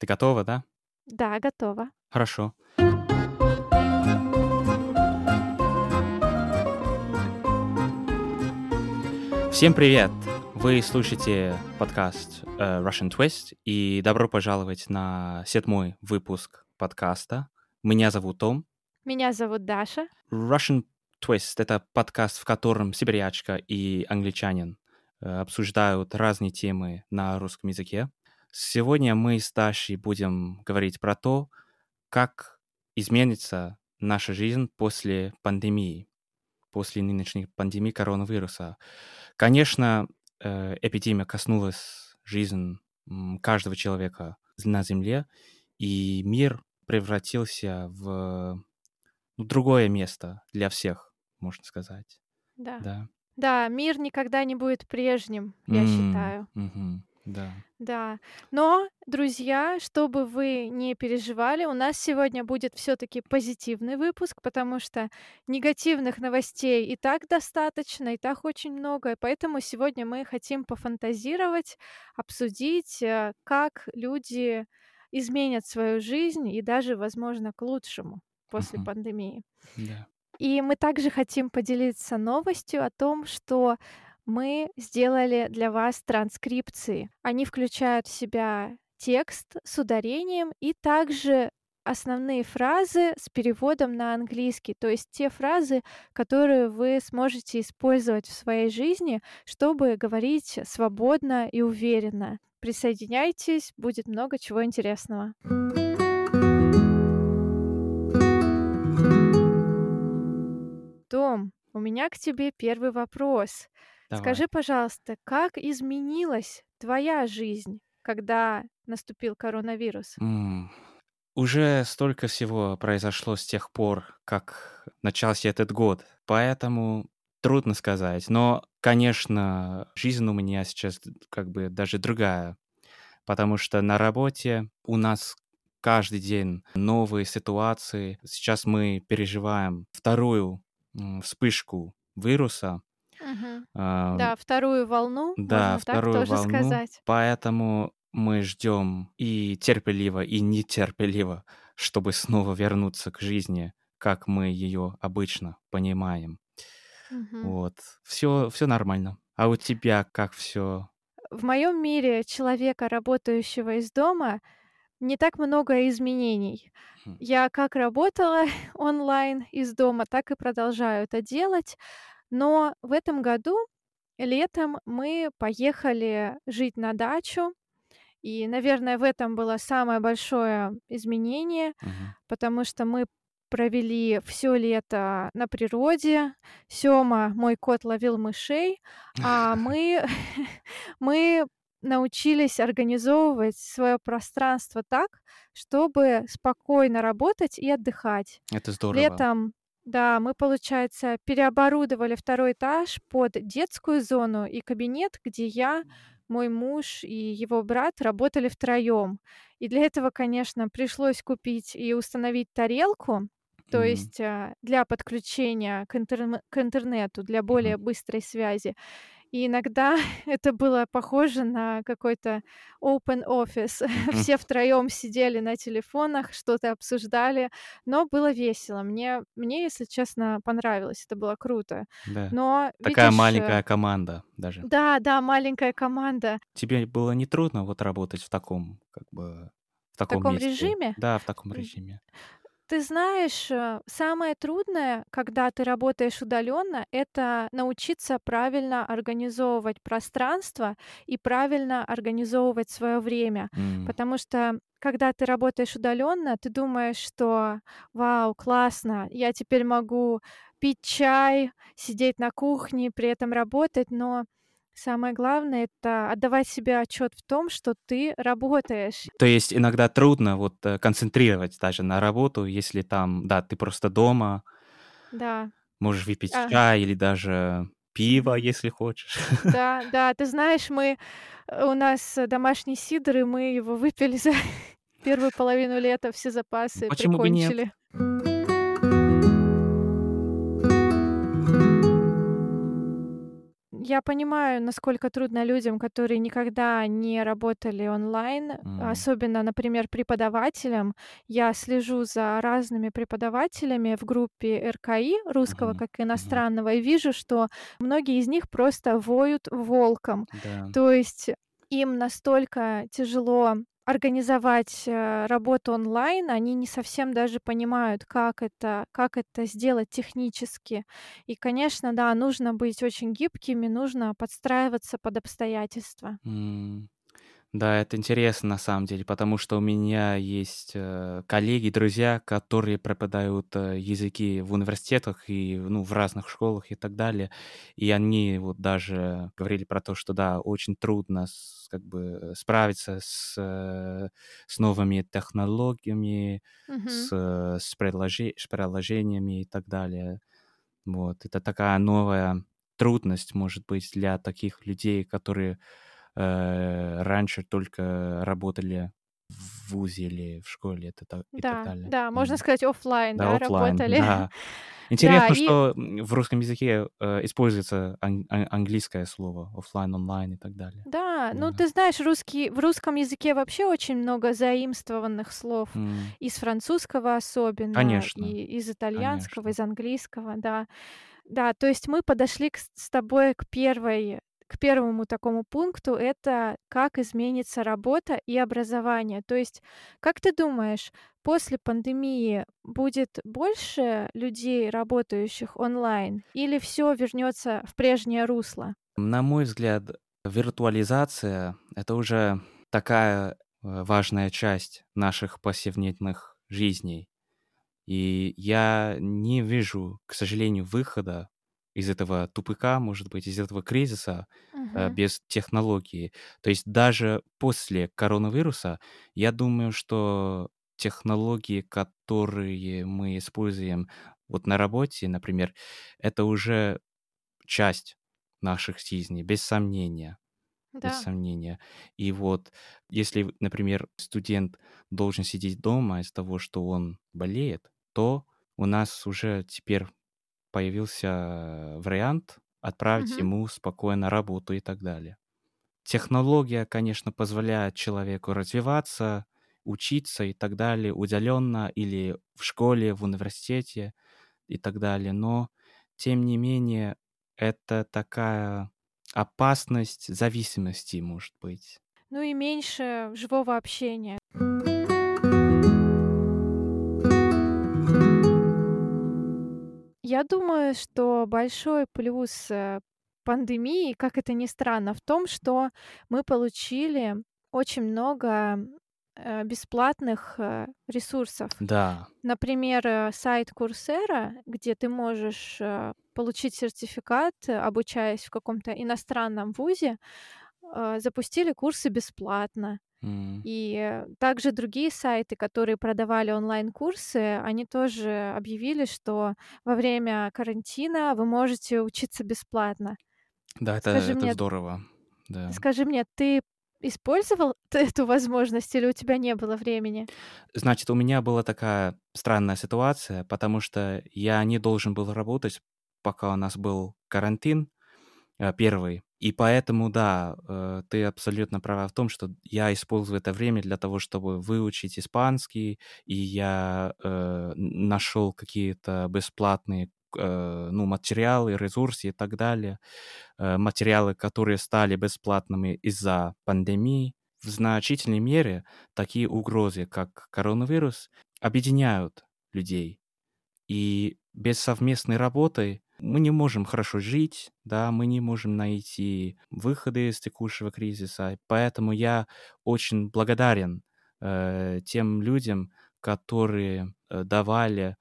Ты готова, да? Да, готова. Хорошо. Всем привет! Вы слушаете подкаст э, Russian Twist, и добро пожаловать на седьмой выпуск подкаста. Меня зовут Том. Меня зовут Даша. Russian Twist — это подкаст, в котором сибирячка и англичанин э, обсуждают разные темы на русском языке. Сегодня мы с Дашей будем говорить про то, как изменится наша жизнь после пандемии, после нынешней пандемии коронавируса. Конечно, э, эпидемия коснулась жизни каждого человека на Земле, и мир превратился в ну, другое место для всех, можно сказать. Да. Да. Да, мир никогда не будет прежним, я М, считаю. мгм, Да. Да. Но, друзья, чтобы вы не переживали, у нас сегодня будет все-таки позитивный выпуск, потому что негативных новостей и так достаточно, и так очень много. И поэтому сегодня мы хотим пофантазировать, обсудить, э, как люди изменят свою жизнь и даже, возможно, к лучшему после Мгм. пандемии. Да. И мы также хотим поделиться новостью о том, что мы сделали для вас транскрипции. Они включают в себя текст с ударением и также основные фразы с переводом на английский, то есть те фразы, которые вы сможете использовать в своей жизни, чтобы говорить свободно и уверенно. Присоединяйтесь, будет много чего интересного. Том, у меня к тебе первый вопрос. Давай. Скажи, пожалуйста, как изменилась твоя жизнь, когда наступил коронавирус? М, Уже столько всего произошло с тех пор, как начался этот год, поэтому трудно сказать. Но, конечно, жизнь у меня сейчас как бы даже другая, потому что на работе у нас каждый день новые ситуации. Сейчас мы переживаем вторую м, вспышку вируса. Мгм. А, Да, вторую волну, Да, можно так вторую тоже волну. сказать. Поэтому мы ждем и терпеливо, и нетерпеливо, чтобы снова вернуться к жизни, как мы ее обычно понимаем. Мгм. Вот. Все, все нормально. А у тебя как все? В моем мире человека, работающего из дома, не так много изменений. Хм. Я как работала онлайн из дома, так и продолжаю это делать. Но в этом году, летом, мы поехали жить на дачу. И, наверное, в этом было самое большое изменение, потому что мы провели все лето на природе. Сёма, мой кот, ловил мышей, а мы, мы научились организовывать свое пространство так, чтобы спокойно работать и отдыхать. Это здорово. Летом, да, мы, получается, переоборудовали второй этаж под детскую зону и кабинет, где я, мой муж и его брат работали втроем. И для этого, конечно, пришлось купить и установить тарелку, то Мгм. есть а, для подключения к, интерне- к интернету, для более быстрой связи. И иногда это было похоже на какой-то open office. Все втроем сидели на телефонах, что-то обсуждали, но было весело. Мне, мне, если честно, понравилось. Это было круто. Да. Но Такая видишь, э, маленькая команда даже. Да, да, маленькая команда. Тебе было не трудно вот работать в таком, как бы, в таком, таком месте? режиме? Да, в таком режиме. Ты знаешь, э, самое трудное, когда ты работаешь удаленно, это научиться правильно организовывать пространство и правильно организовывать свое время. М. Потому что когда ты работаешь удаленно, ты думаешь, что вау, классно, я теперь могу пить чай, сидеть на кухне, при этом работать, но самое главное это отдавать себе отчет в том, что ты работаешь. То есть иногда трудно вот э, концентрировать даже на работу, если там, да, ты просто дома, Да. можешь выпить А. чай или даже пиво, если хочешь. Да, да, ты знаешь, мы э, у нас э, домашний сидр, и мы его выпили за первую половину лета, все запасы Почему бы нет? Я понимаю, насколько трудно людям, которые никогда не работали онлайн, М. особенно, например, преподавателям. Я слежу за разными преподавателями в группе РКИ, русского Мгм. как иностранного, и вижу, что многие из них просто воют волком. Да. То есть им настолько тяжело организовать, э, работу онлайн, они не совсем даже понимают, как это как это сделать технически. И, конечно, да, нужно быть очень гибкими, нужно подстраиваться под обстоятельства. М. Да, это интересно на самом деле, потому что у меня есть, э, коллеги, друзья, которые преподают, э, языки в университетах и, ну, в разных школах и так далее. И они вот даже говорили про то, что да, очень трудно с как бы справиться с, э, с новыми технологиями, с, Мгм. э, с предложе с приложениями и так далее. Вот. Это такая новая трудность, может быть, для таких людей, которые, раньше только работали в вузе или в школе, это так и так Да, далее. да, можно сказать, оффлайн, Да, да, оффлайн, работали. да. Да, Интересно, и что, м, в русском языке, э, используется ан ан английское слово оффлайн, онлайн и так далее. Да, ну, Да. ты знаешь, русский в русском языке вообще очень много заимствованных слов. М. Из французского особенно, Конечно, и из итальянского, конечно. из английского, да. Да, то есть мы подошли к с тобой к первой к первому такому пункту- это как изменится работа и образование. То есть, как ты думаешь, после пандемии будет больше людей, работающих онлайн, или всё вернётся в прежнее русло? На мой взгляд, виртуализация- это уже такая, э, важная часть наших повседневных жизней. И я не вижу, к сожалению, выхода из этого тупика, может быть, из этого кризиса, Мгм. без технологии. То есть даже после коронавируса, я думаю, что технологии, которые мы используем вот на работе, например, это уже часть наших жизней, без сомнения, без Да. сомнения. И вот если, например, студент должен сидеть дома из-за того, что он болеет, то у нас уже теперь появился вариант отправить Мгм. ему спокойно работу и так далее. Технология, конечно, позволяет человеку развиваться, учиться и так далее удаленно или в школе, в университете и так далее, но тем не менее это такая опасность зависимости, может быть. Ну и меньше живого общения. Я думаю, что большой плюс, э, пандемии, как это ни странно, в том, что мы получили очень много, э, бесплатных, э, ресурсов. Да. Например, э, сайт Coursera, где ты можешь, э, получить сертификат, обучаясь в каком-то иностранном вузе, запустили курсы бесплатно. И также другие сайты, которые продавали онлайн-курсы, они тоже объявили, что во время карантина вы можете учиться бесплатно. Да, это Скажи это мне здорово, да. скажи мне, ты использовал эту возможность или у тебя не было времени? Значит, у меня была такая странная ситуация, потому что я не должен был работать, пока у нас был карантин, э, 1. И поэтому, да, э, ты абсолютно права в том, что я использую это время для того, чтобы выучить испанский, и я, э, н нашёл какие-то бесплатные, э, ну, материалы, ресурсы и так далее. Э, материалы, которые стали бесплатными из-за пандемии. В значительной мере такие угрозы, как коронавирус, объединяют людей. И без совместной работы мы не можем хорошо жить, да, мы не можем найти выходы из текущего кризиса. Поэтому я очень благодарен, э, тем людям, которые, э, давали,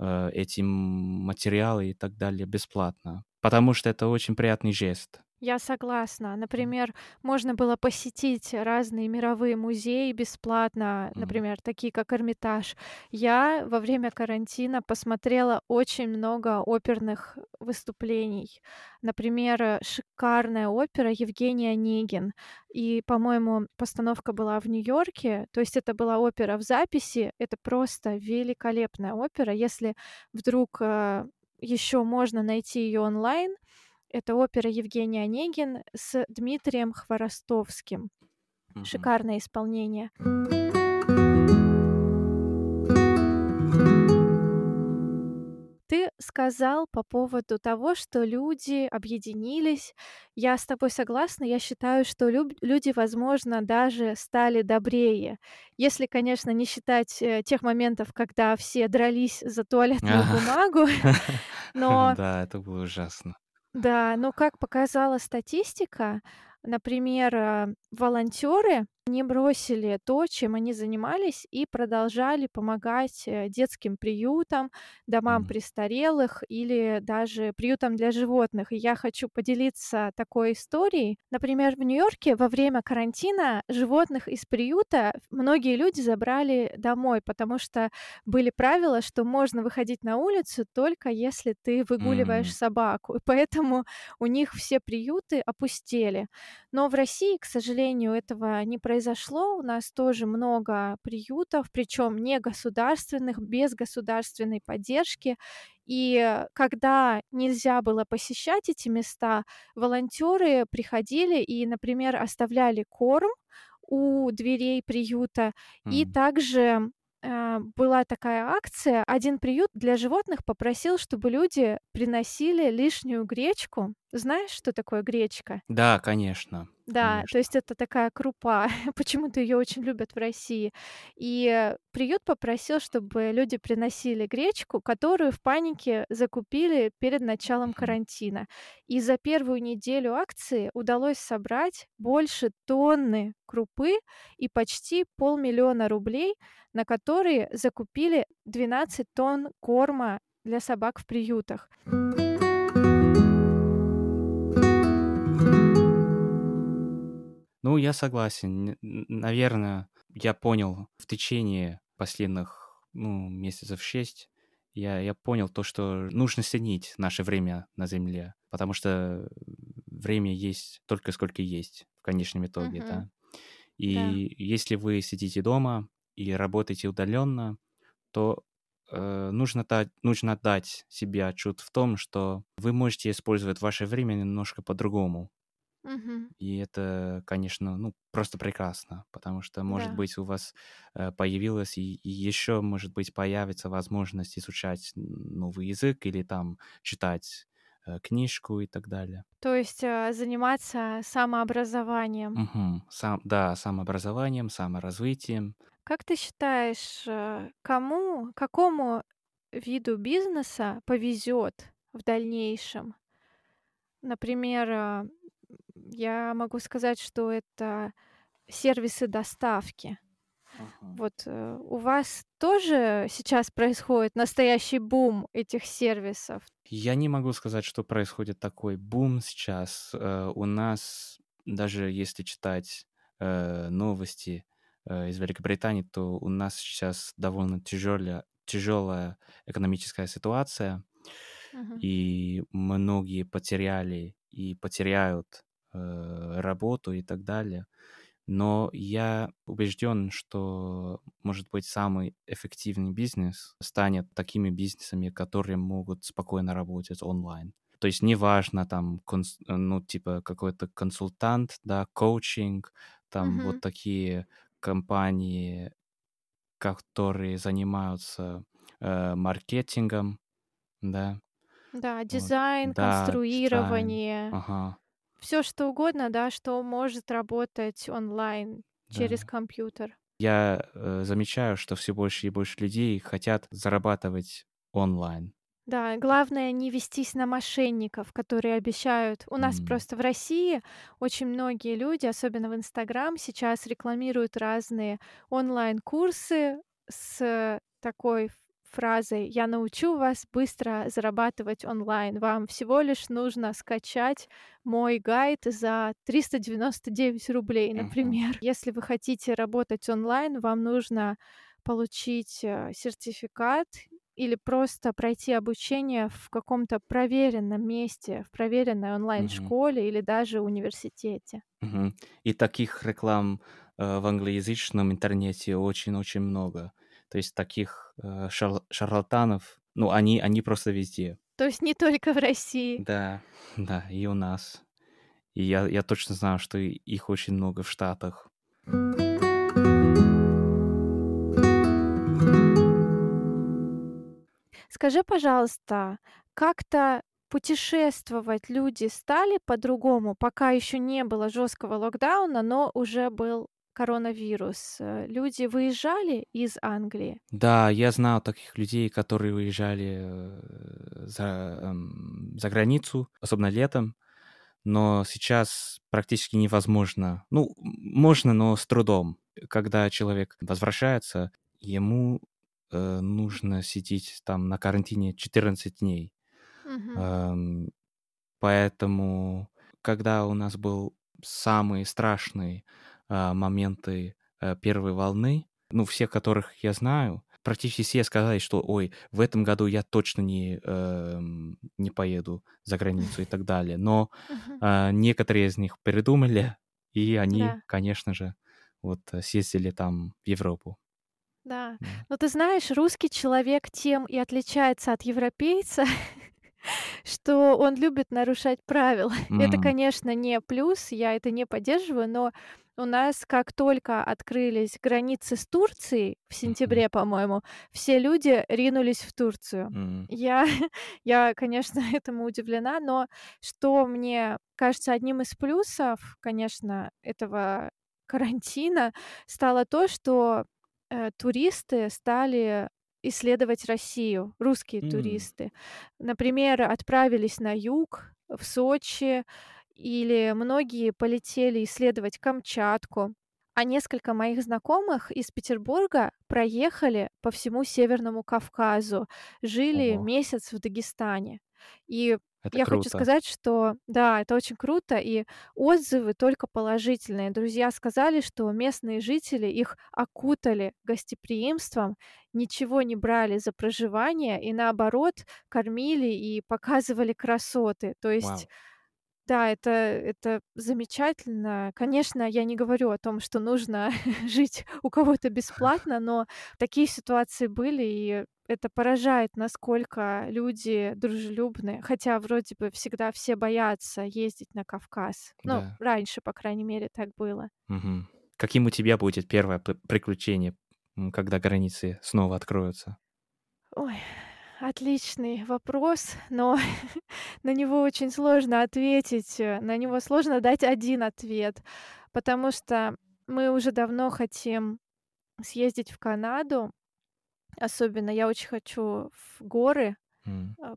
э, эти, материалы и так далее бесплатно, потому что это очень приятный жест. Я согласна. Например, можно было посетить разные мировые музеи бесплатно, например, такие как Эрмитаж. Я во время карантина посмотрела очень много оперных выступлений. Например, шикарная опера "Евгений Онегин". И, по-моему, постановка была в Нью-Йорке. То есть это была опера в записи. Это просто великолепная опера. Если вдруг, э, ещё можно найти её онлайн, Это опера Евгений Онегин с Дмитрием Хворостовским. Мгм. Шикарное исполнение. Ты сказал по поводу того, что люди объединились. Я с тобой согласна. Я считаю, что люб люди, возможно, даже стали добрее. Если, конечно, не считать, э, тех моментов, когда все дрались за туалетную бумагу. Но Да, это было ужасно. Да, но как показала статистика, например, а, волонтёры не бросили то, чем они занимались, и продолжали помогать, э, детским приютам, домам престарелых или даже приютам для животных. И я хочу поделиться такой историей. Например, в Нью-Йорке во время карантина животных из приюта многие люди забрали домой, потому что были правила, что можно выходить на улицу только если ты выгуливаешь М. собаку. И поэтому у них все приюты опустели. Но в России, к сожалению, этого не произошло. У нас тоже много приютов, причём негосударственных, без государственной поддержки. И когда нельзя было посещать эти места, волонтёры приходили и, например, оставляли корм у дверей приюта. И М. также, а, была такая акция. Один приют для животных попросил, чтобы люди приносили лишнюю гречку. Знаешь, что такое гречка? Да, конечно, Да, то конечно. есть это такая крупа. Почему-то её очень любят в России. И приют попросил, чтобы люди приносили гречку, которую в панике закупили перед началом карантина. И за первую неделю акции удалось собрать больше тонны крупы и почти полмиллиона рублей, на которые закупили 12 тонн корма для собак в приютах. Ну, я согласен. Н н наверно, я понял в течение последних, ну, месяцев 6, я я понял то, что нужно ценить наше время на Земле, потому что время есть только сколько есть в конечном итоге, Мгм. да. Да. И если вы сидите дома и работаете удалённо, то, э, нужно дать нужно отдать себе отчёт в том, что вы можете использовать ваше время немножко по-другому. Мгм. И это, конечно, ну, просто прекрасно, потому что, может Да. быть, у вас, э, появилась и ещё, может быть, появится возможность изучать новый язык или там читать, э, книжку и так далее. То есть, а, заниматься самообразованием. Мгм. Сам да, самообразованием, саморазвитием. Как ты считаешь, э, кому какому виду бизнеса повезёт в дальнейшем? Например, а, я могу сказать, что это сервисы доставки. Мгм. Вот, э, у вас тоже сейчас происходит настоящий бум этих сервисов? Я не могу сказать, что происходит такой бум сейчас. Э, у нас, даже если читать, э, новости, из Великобритании, то у нас сейчас довольно тяжёля тяжёлая экономическая ситуация, Мгм. и многие потеряли и потеряют, работу и так далее. Но я убеждён, что, может быть, самый эффективный бизнес станет такими бизнесами, которые могут спокойно работать онлайн. То есть неважно там конс ну, типа какой-то консультант, да, коучинг, там вот Мгм. такие компании, которые занимаются, э, маркетингом, да. Да, Вот. дизайн, Да, дизайн. конструирование. Ага. Всё что угодно, да, что может работать онлайн через Да. компьютер. Я, э, замечаю, что всё больше и больше людей хотят зарабатывать онлайн. Да, главное не вестись на мошенников, которые обещают У нас М. просто в России очень многие люди, особенно в "Инстаграм", сейчас рекламируют разные онлайн-курсы с такой фразой: "Я научу вас быстро зарабатывать онлайн. Вам всего лишь нужно скачать мой гайд за 399 рублей", например. Если вы хотите работать онлайн, вам нужно получить, э, сертификат или просто пройти обучение в каком-то проверенном месте, в проверенной онлайн-школе или даже университете. Мгм. И таких реклам, э, в англоязычном интернете очень-очень много. То есть таких, э, шарл шарлатанов, ну, они они просто везде. То есть не только в России. Да, да, и у нас. И я, я точно знаю, что их очень много в Штатах. Скажи, пожалуйста, как-то путешествовать люди стали по-другому, пока еще не было жесткого локдауна, но уже был коронавирус? Э, Люди выезжали из Англии? Да, я знаю таких людей, которые уезжали э, за, эм, за границу, особенно летом, но сейчас практически невозможно. Ну, можно, но с трудом. Когда человек возвращается, ему э, нужно сидеть там на карантине 14 дней. Мгм. Эм, Поэтому, когда у нас был самые страшные а, моменты э, первой волны, ну, все, которых я знаю, практически все сказали, что, ой, в этом году я точно не, эм, не поеду за границу и так далее. Но а, некоторые из них передумали, и они, Да, конечно же, вот э, съездили там в Европу. да. Да. Но ты знаешь, русский человек тем и отличается от европейца, что он любит нарушать правила. Это, конечно, не плюс, я это не поддерживаю, но у нас, как только открылись границы с Турцией в сентябре, по-моему, все люди ринулись в Турцию. м, Я, я, конечно, этому удивлена, но что мне кажется одним из плюсов, конечно, этого карантина, стало то, что э, туристы стали исследовать Россию, русские м, туристы. Например, отправились на юг, в Сочи, или многие полетели исследовать Камчатку. А несколько моих знакомых из Петербурга проехали по всему Северному Кавказу, жили Ого, месяц в Дагестане. И это я хочу круто. сказать, что да, это очень круто, и отзывы только положительные. Друзья сказали, что местные жители их окутали гостеприимством, ничего не брали за проживание и наоборот кормили и показывали красоты. То есть Вау. Да, это это замечательно. Конечно, я не говорю о том, что нужно жить у кого-то бесплатно, но такие ситуации были, и это поражает, насколько люди дружелюбны. Хотя вроде бы всегда все боятся ездить на Кавказ. Ну, Да. раньше, по крайней мере, так было. Мгм. Каким у тебя будет первое приключение, когда границы снова откроются? Ой, отличный вопрос, но на него очень сложно ответить. э, На него сложно дать один ответ, потому что мы уже давно хотим съездить в Канаду. Особенно я очень хочу в горы э,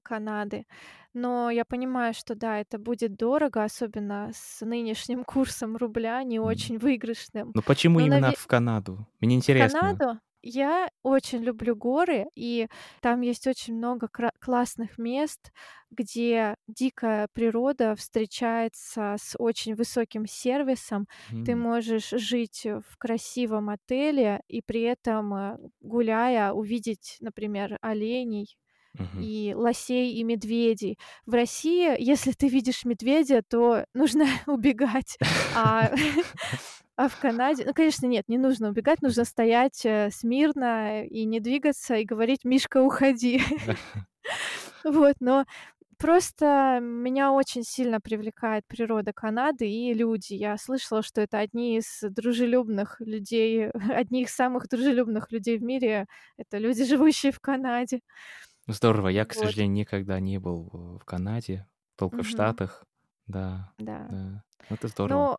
Канады, но я понимаю, что да, это будет дорого, особенно с нынешним курсом рубля, не м. очень выигрышным. Ну почему Но, именно наве в Канаду? Мне в интересно. Канаду я очень люблю горы, и там есть очень много классных мест, где дикая природа встречается с очень высоким сервисом. Ты М, можешь жить в красивом отеле и при этом, э, гуляя, увидеть, например, оленей и лосей, и медведей. В России, если ты видишь медведя, то нужно убегать, а а в Канаде ну, конечно, нет, не нужно убегать, нужно стоять, э, смирно и не двигаться, и говорить: "Мишка, уходи". Вот, но просто меня очень сильно привлекает природа Канады и люди. Я слышала, что это одни из дружелюбных людей, одни из самых дружелюбных людей в мире- это люди, живущие в Канаде. Здорово. Я, к Вот. сожалению, никогда не был в Канаде, только в. Штатах. Да, Да. да. Это здорово. Но,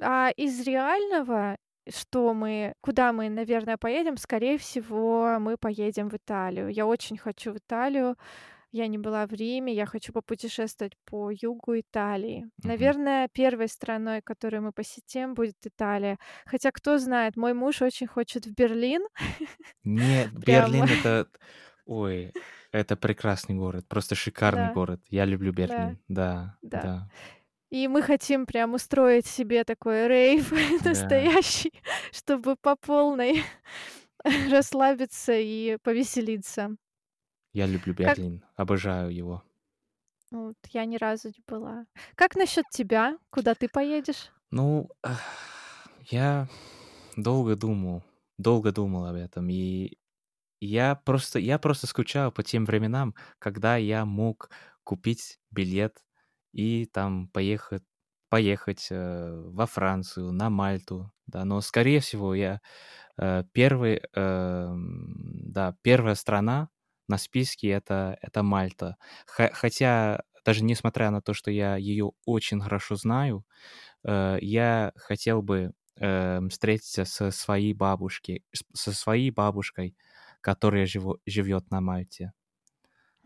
а из реального, что мы куда мы, наверное, поедем, скорее всего, мы поедем в Италию. Я очень хочу в Италию. Я не была в Риме, я хочу попутешествовать по югу Италии. Мгм. Наверное, первой страной, которую мы посетим, будет Италия. Хотя, кто знает, мой муж очень хочет в Берлин. Нет, Берлин это... Ой, это прекрасный город, просто шикарный да, город. Я люблю да, Берлин. Да, да. да, И мы хотим прям устроить себе такой рейв да. настоящий, чтобы по полной расслабиться и повеселиться. Я люблю Как Берлин, обожаю его. вот я ни разу не была. Как насчет тебя? Куда ты поедешь? Ну, ах, я долго думал, долго думал об этом, и Я просто я просто скучаю по тем временам, когда я мог купить билет и там поехать поехать, э, во Францию, на Мальту, да. Но, скорее всего, я, э, первый, эм, да, первая страна на списке- это это Мальта. Хо хотя, даже несмотря на то, что я её очень хорошо знаю, э, я хотел бы, эм, встретиться со своей бабушки с со своей бабушкой, которая живо живёт на Мальте.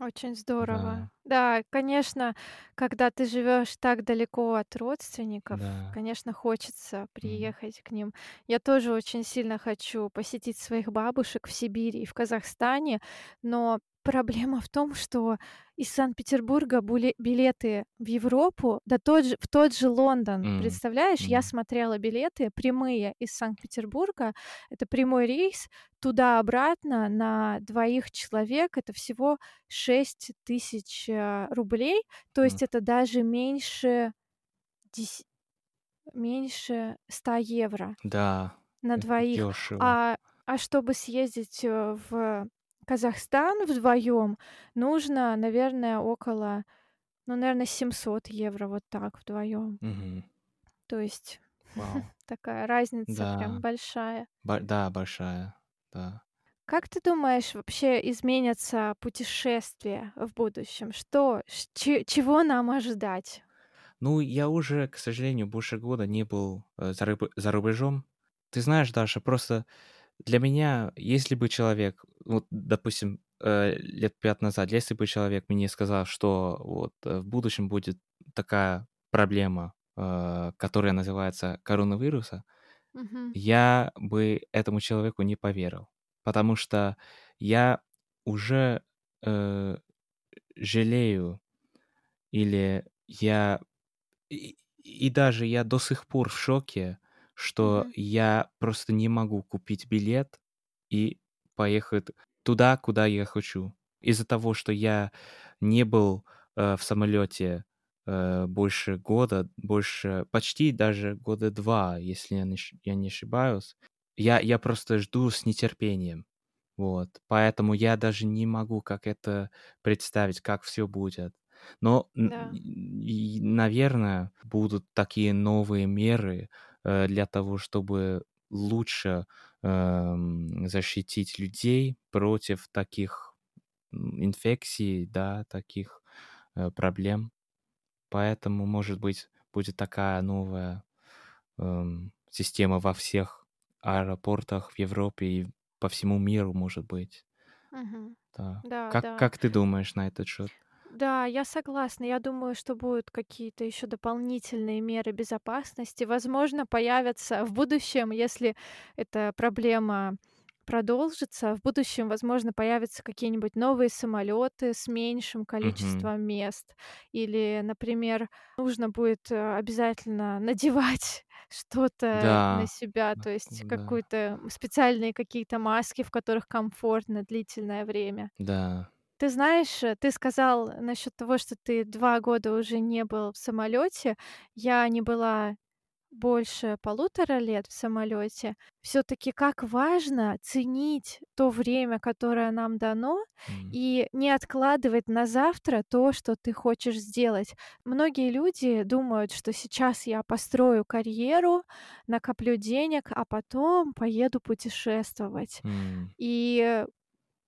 Очень здорово. Да. Да, конечно, когда ты живёшь так далеко от родственников, Да. конечно, хочется Мгм. приехать к ним. Я тоже очень сильно хочу посетить своих бабушек в Сибири и в Казахстане, но проблема в том, что из Санкт-Петербурга буле билеты в Европу, да тот же в тот же Лондон, М, представляешь, я м. смотрела билеты прямые из Санкт-Петербурга. Это прямой рейс туда-обратно на двоих человек. Это всего 6000, э, рублей. То есть это даже меньше деся меньше 100 евро Да, на двоих. А а чтобы съездить, э, в Казахстан вдвоем, нужно, наверное, около, ну, наверно, 700 евро, вот так, вдвоем. Мгм. То есть Вау. такая разница прям Да. большая. Ба да, большая, да. Как ты думаешь, вообще изменятся путешествия в будущем? Что че чего нам ожидать? Ну, я уже, к сожалению, больше года не был, э, за рыб за рубежом. Ты знаешь, Даша, просто для меня, если бы человек, вот, допустим, э, лет 5 назад, если бы человек мне сказал, что вот, э, в будущем будет такая проблема, э, которая называется коронавируса, Мгм. я бы этому человеку не поверил. Потому что я уже, э, жалею или я и и даже я до сих пор в шоке, что я просто не могу купить билет и поехать туда, куда я хочу. Из-за того, что я не был, э, в самолёте, э, больше года, больше почти даже года 2, если я не я не ошибаюсь. Я я просто жду с нетерпением. Вот. Поэтому я даже не могу, как это представить, как всё будет. Но, Да. наверное, будут такие новые меры, э, для того, чтобы лучше, эм, защитить людей против таких, инфекций, да, таких, э, проблем. Поэтому, может быть, будет такая новая, эм, система во всех аэропортах в Европе и по всему миру, может быть. Мгм. Да. Да, Как да. как ты думаешь на этот счёт? Да, я согласна. Я думаю, что будут какие-то ещё дополнительные меры безопасности. Возможно, появятся в будущем, если эта проблема продолжится, в будущем, возможно, появятся какие-нибудь новые самолёты с меньшим Мгм. количеством мест. Или, например, нужно будет, э, обязательно надевать что-то на Да. себя, то есть да. какую-то специальные какие-то маски, в которых комфортно длительное время. Да. Ты знаешь, э, ты сказал насчёт того, что ты 2 года уже не был в самолёте. Я не была больше 1,5 лет в самолёте. Всё-таки как важно ценить то время, которое нам дано, М. и не откладывать на завтра то, что ты хочешь сделать. Многие люди думают, что сейчас я построю карьеру, накоплю денег, а потом поеду путешествовать. М. И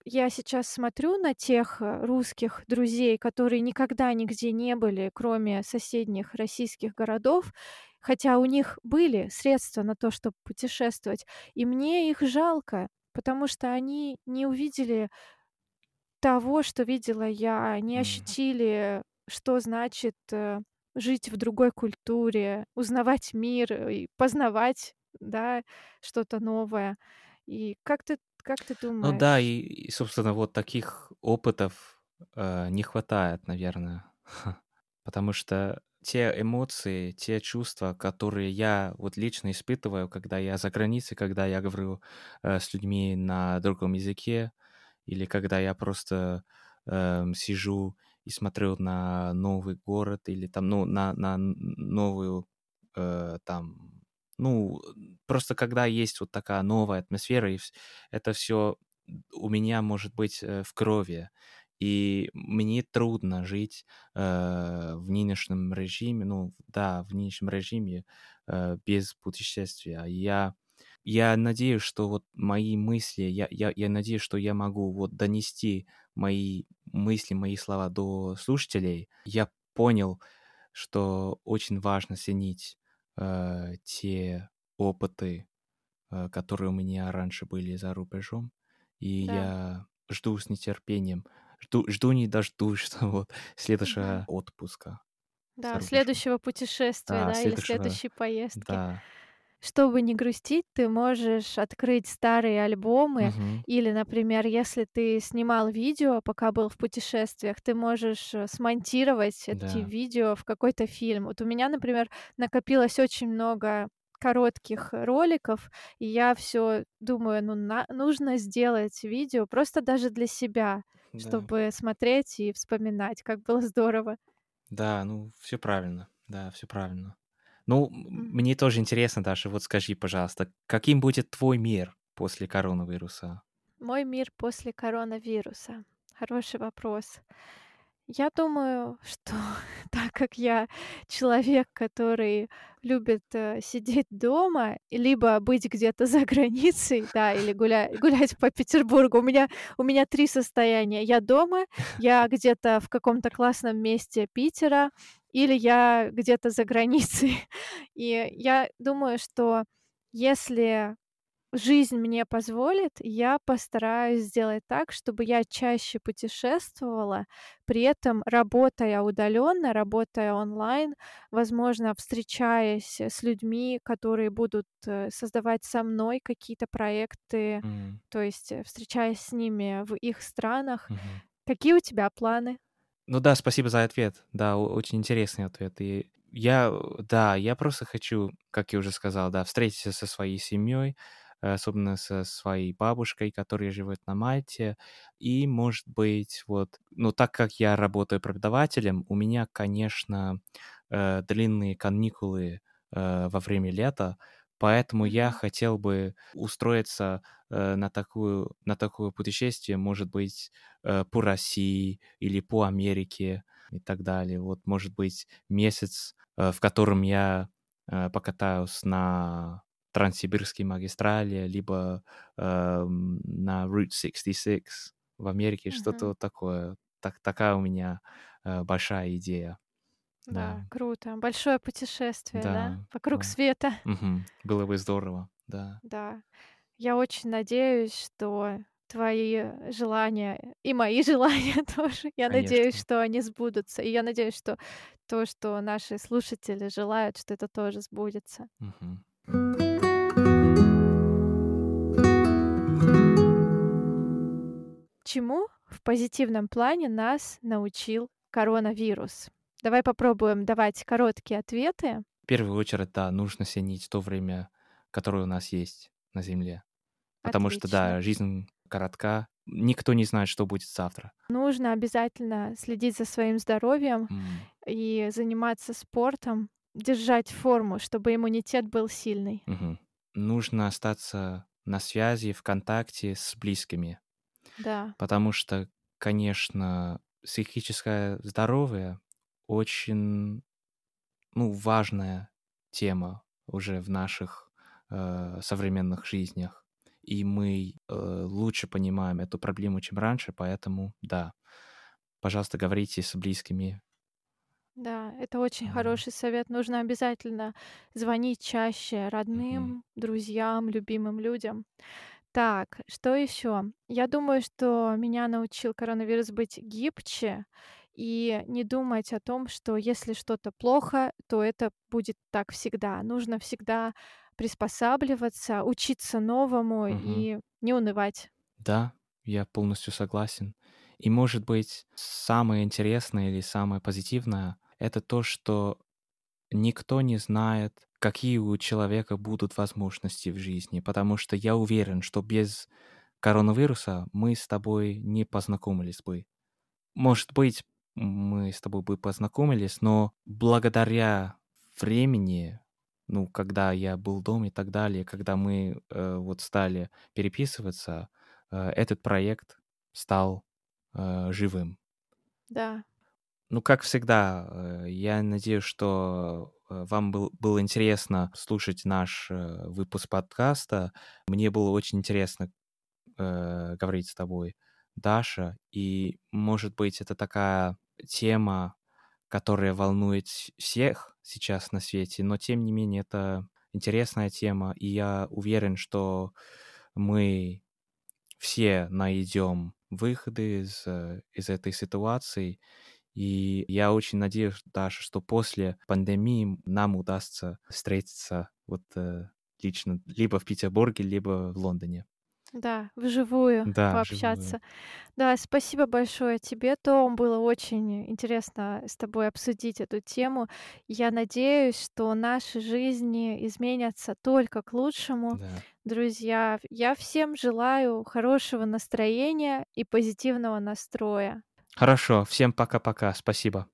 я сейчас смотрю на тех, э, русских друзей, которые никогда нигде не были, кроме соседних российских городов, хотя у них были средства на то, чтоб путешествовать. И мне их жалко, потому что они не увидели того, что видела я, не ощутили, что значит, э, жить в другой культуре, узнавать мир и познавать, да, что-то новое. И как ты ты Ну да, и думаешь и, собственно, вот таких опытов, э, не хватает, наверное. Потому что те эмоции, те чувства, которые я вот лично испытываю, когда я за границей, когда я говорю, э, с людьми на другом языке, или когда я просто, эм, сижу и смотрю на новый город, или там, ну, на на новую, э, там, ну, просто когда есть вот такая новая атмосфера, и это всё у меня может быть э, в крови. И мне трудно жить э, в нынешнем режиме, ну да, в нынешнем режиме э, без путешествия. Я я надеюсь, что вот мои мысли, я, я, я надеюсь, что я могу вот донести мои мысли, мои слова до слушателей. Я понял, что очень важно ценить э, те опыты, э, которые у меня раньше были за рубежом. И Да. я жду с нетерпением, жду, жду не дождусь, что вот следующего отпуска Да, следующего путешествия, Да, да, или следующего, следующей поездки. да. Чтобы не грустить, ты можешь открыть старые альбомы Мгм. или, например, если ты снимал видео, пока был в путешествиях, ты можешь, э, смонтировать эти Да. видео в какой-то фильм. Вот у меня, например, накопилось очень много коротких роликов, и я всё думаю: "Ну, на нужно сделать видео просто даже для себя, Да. чтобы смотреть и вспоминать, как было здорово". Да, ну, всё правильно. Да, всё правильно. Ну, М. мне тоже интересно, Даша, вот скажи, пожалуйста, каким будет твой мир после коронавируса? Мой мир после коронавируса. Хороший вопрос. Я думаю, что так как я человек, который любит, э, сидеть дома, либо быть где-то за границей, да, или гуля гулять по Петербургу. У меня у меня 3 состояния: я дома, я где-то в каком-то классном месте Питера или я где-то за границей. И я думаю, что если жизнь мне позволит, я постараюсь сделать так, чтобы я чаще путешествовала, при этом работая удалённо, работая онлайн, возможно, встречаясь с людьми, которые будут, э, создавать со мной какие-то проекты, М. то есть, э, встречаясь с ними в их странах. Мгм. Какие у тебя планы? Ну да, спасибо за ответ. Да, очень интересный ответ. И я, э, да, я просто хочу, как я уже сказал, да, встретиться со своей семьей, особенно со своей бабушкой, которая живет на Мальте. И, может быть, вот, ну, так как я работаю преподавателем, у меня, конечно, э, длинные каникулы, э, во время лета, поэтому я хотел бы устроиться, э, на такую на такое путешествие, может быть, э, по России или по Америке и так далее. Вот, может быть, месяц, э, в котором я, э, покатаюсь на Транссибирской магистрали, либо, эм, на Route 66 в Америке, что-то Мгм. вот такое. Так такая у меня, э, большая идея. Да. Да, круто. Большое путешествие, да? Да, Вокруг да. света. Мгм. Было бы здорово, да. Да. Я очень надеюсь, что твои желания и мои желания тоже, я надеюсь, Конечно. что они сбудутся. И я надеюсь, что то, что наши слушатели желают, что это тоже сбудется. Мгм. Позитивном плане нас научил коронавирус? Давай попробуем давать короткие ответы. В первую очередь, да, нужно ценить то время, которое у нас есть на Земле. Потому что, Отлично. да, жизнь коротка, никто не знает, что будет завтра. Нужно обязательно следить за своим здоровьем М. и заниматься спортом, держать форму, чтобы иммунитет был сильный. Мгм. Нужно остаться на связи, в контакте с близкими. Да. Потому что, конечно, психическое здоровье очень, ну, важная тема уже в наших, э, современных жизнях. И мы, э, лучше понимаем эту проблему, чем раньше, поэтому да, пожалуйста, говорите с близкими. Да, это очень А. хороший совет. Нужно обязательно звонить чаще родным, друзьям, любимым людям. Так, что ещё? Я думаю, что меня научил коронавирус быть гибче и не думать о том, что если что-то плохо, то это будет так всегда. Нужно всегда приспосабливаться, учиться новому Мгм. и не унывать. Да, я полностью согласен. И, может быть, самое интересное или самое позитивное- это то, что никто не знает, какие у человека будут возможности в жизни. Потому что я уверен, что без коронавируса мы с тобой не познакомились бы. Может быть, мы с тобой бы познакомились, но благодаря времени, ну, когда я был дома и так далее, когда мы, э, вот стали переписываться, э, этот проект стал э, живым. Да. Ну, как всегда, э, я надеюсь, что э, вам был, было интересно слушать наш э, выпуск подкаста. Мне было очень интересно э, говорить с тобой, Даша. И, может быть, это такая тема, которая волнует всех сейчас на свете, но, тем не менее, это интересная тема, и я уверен, что мы все найдем выходы из, из этой ситуации. И я очень надеюсь, Даша, что после пандемии нам удастся встретиться вот э, лично либо в Петербурге, либо в Лондоне. Да, вживую Да, пообщаться. вживую. Да, спасибо большое тебе, Том. Было очень интересно с тобой обсудить эту тему. Я надеюсь, что наши жизни изменятся только к лучшему. Да. Друзья, я всем желаю хорошего настроения и позитивного настроя. Хорошо, всем пока-пока, спасибо.